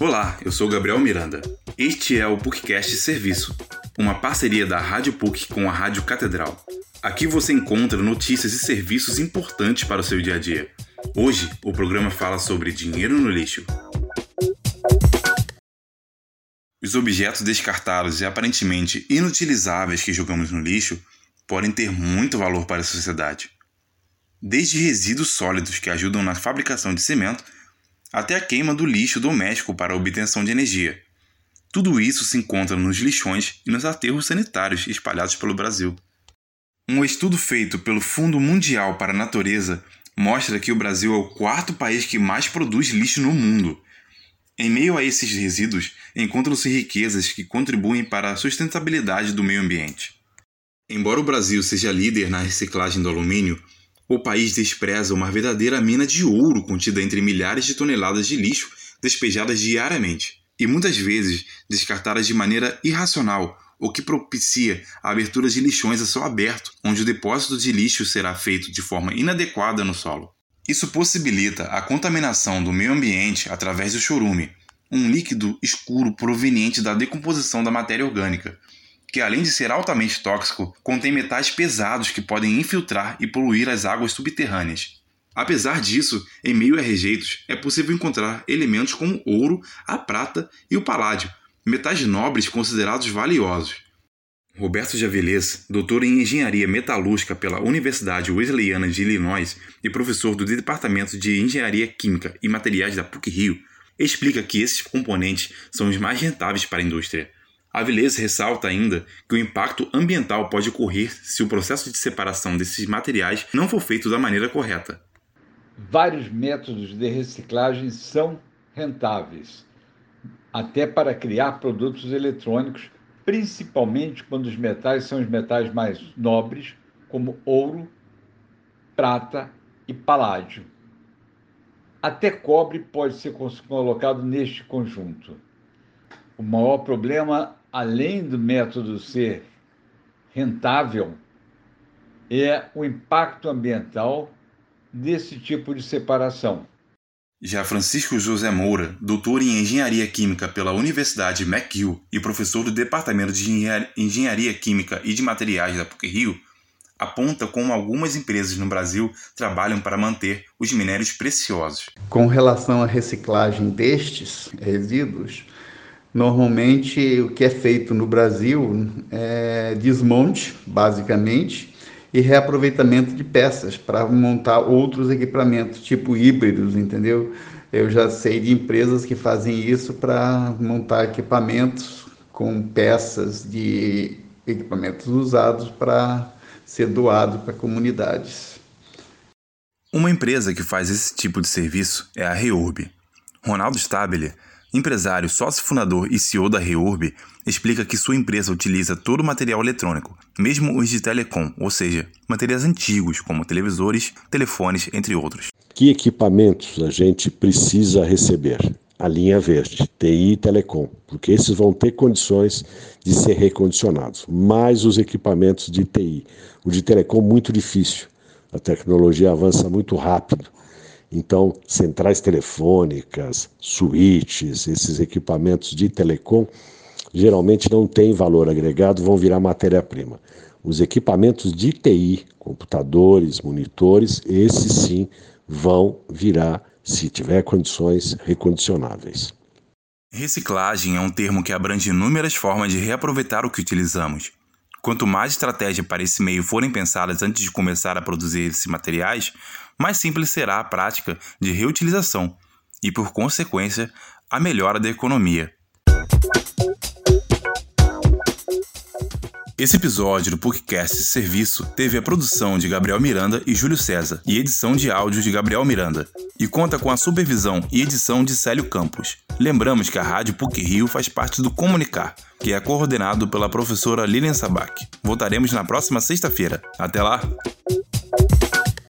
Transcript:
Olá, eu sou Gabriel Miranda. Este é o PUCcast Serviço, uma parceria da Rádio PUC com a Rádio Catedral. Aqui você encontra notícias e serviços importantes para o seu dia a dia. Hoje, o programa fala sobre dinheiro no lixo. Os objetos descartados e aparentemente inutilizáveis que jogamos no lixo podem ter muito valor para a sociedade. Desde resíduos sólidos que ajudam na fabricação de cimento até a queima do lixo doméstico para a obtenção de energia. Tudo isso se encontra nos lixões e nos aterros sanitários espalhados pelo Brasil. Um estudo feito pelo Fundo Mundial para a Natureza mostra que o Brasil é o quarto país que mais produz lixo no mundo. Em meio a esses resíduos, encontram-se riquezas que contribuem para a sustentabilidade do meio ambiente. Embora o Brasil seja líder na reciclagem do alumínio, o país despreza uma verdadeira mina de ouro contida entre milhares de toneladas de lixo despejadas diariamente, e muitas vezes descartadas de maneira irracional, o que propicia a abertura de lixões a céu aberto, onde o depósito de lixo será feito de forma inadequada no solo. Isso possibilita a contaminação do meio ambiente através do chorume, um líquido escuro proveniente da decomposição da matéria orgânica, que além de ser altamente tóxico, contém metais pesados que podem infiltrar e poluir as águas subterrâneas. Apesar disso, em meio a rejeitos, é possível encontrar elementos como ouro, a prata e o paládio, metais nobres considerados valiosos. Roberto de Avilés, doutor em engenharia metalúrgica pela Universidade Wesleyana de Illinois e professor do Departamento de Engenharia Química e Materiais da PUC-Rio, explica que esses componentes são os mais rentáveis para a indústria. Avilés ressalta ainda que o impacto ambiental pode ocorrer se o processo de separação desses materiais não for feito da maneira correta. Vários métodos de reciclagem são rentáveis, até para criar produtos eletrônicos, principalmente quando os metais são os metais mais nobres, como ouro, prata e paládio. Até cobre pode ser colocado neste conjunto. O maior problema além do método ser rentável, é o impacto ambiental desse tipo de separação. Já Francisco José Moura, doutor em Engenharia Química pela Universidade McGill e professor do Departamento de Engenharia Química e de Materiais da PUC-Rio, aponta como algumas empresas no Brasil trabalham para manter os minérios preciosos. Com relação à reciclagem destes resíduos, Normalmente, o que é feito no Brasil é desmonte, basicamente, e reaproveitamento de peças para montar outros equipamentos, tipo híbridos, entendeu? Eu já sei de empresas que fazem isso para montar equipamentos com peças de equipamentos usados para ser doado para comunidades. Uma empresa que faz esse tipo de serviço é a Reurb. Ronaldo Stabile Empresário, sócio fundador e CEO da Reurb, explica que sua empresa utiliza todo o material eletrônico, mesmo os de telecom, ou seja, materiais antigos como televisores, telefones, entre outros. Que equipamentos a gente precisa receber? A linha verde, TI e telecom, porque esses vão ter condições de ser recondicionados, mais os equipamentos de TI. O de telecom muito difícil. A tecnologia avança muito rápido então, centrais telefônicas, switches, esses equipamentos de telecom, geralmente não têm valor agregado, vão virar matéria-prima. Os equipamentos de TI, computadores, monitores, esses sim vão virar, se tiver condições, recondicionáveis. Reciclagem é um termo que abrange inúmeras formas de reaproveitar o que utilizamos. Quanto mais estratégias para esse meio forem pensadas antes de começar a produzir esses materiais, mais simples será a prática de reutilização e, por consequência, a melhora da economia. Esse episódio do podcast Serviço teve a produção de Gabriel Miranda e Júlio César e edição de áudio de Gabriel Miranda e conta com a supervisão e edição de Célio Campos. Lembramos que a Rádio PUC Rio faz parte do Comunicar, que é coordenado pela professora Lilian Sabac. Voltaremos na próxima sexta-feira. Até lá!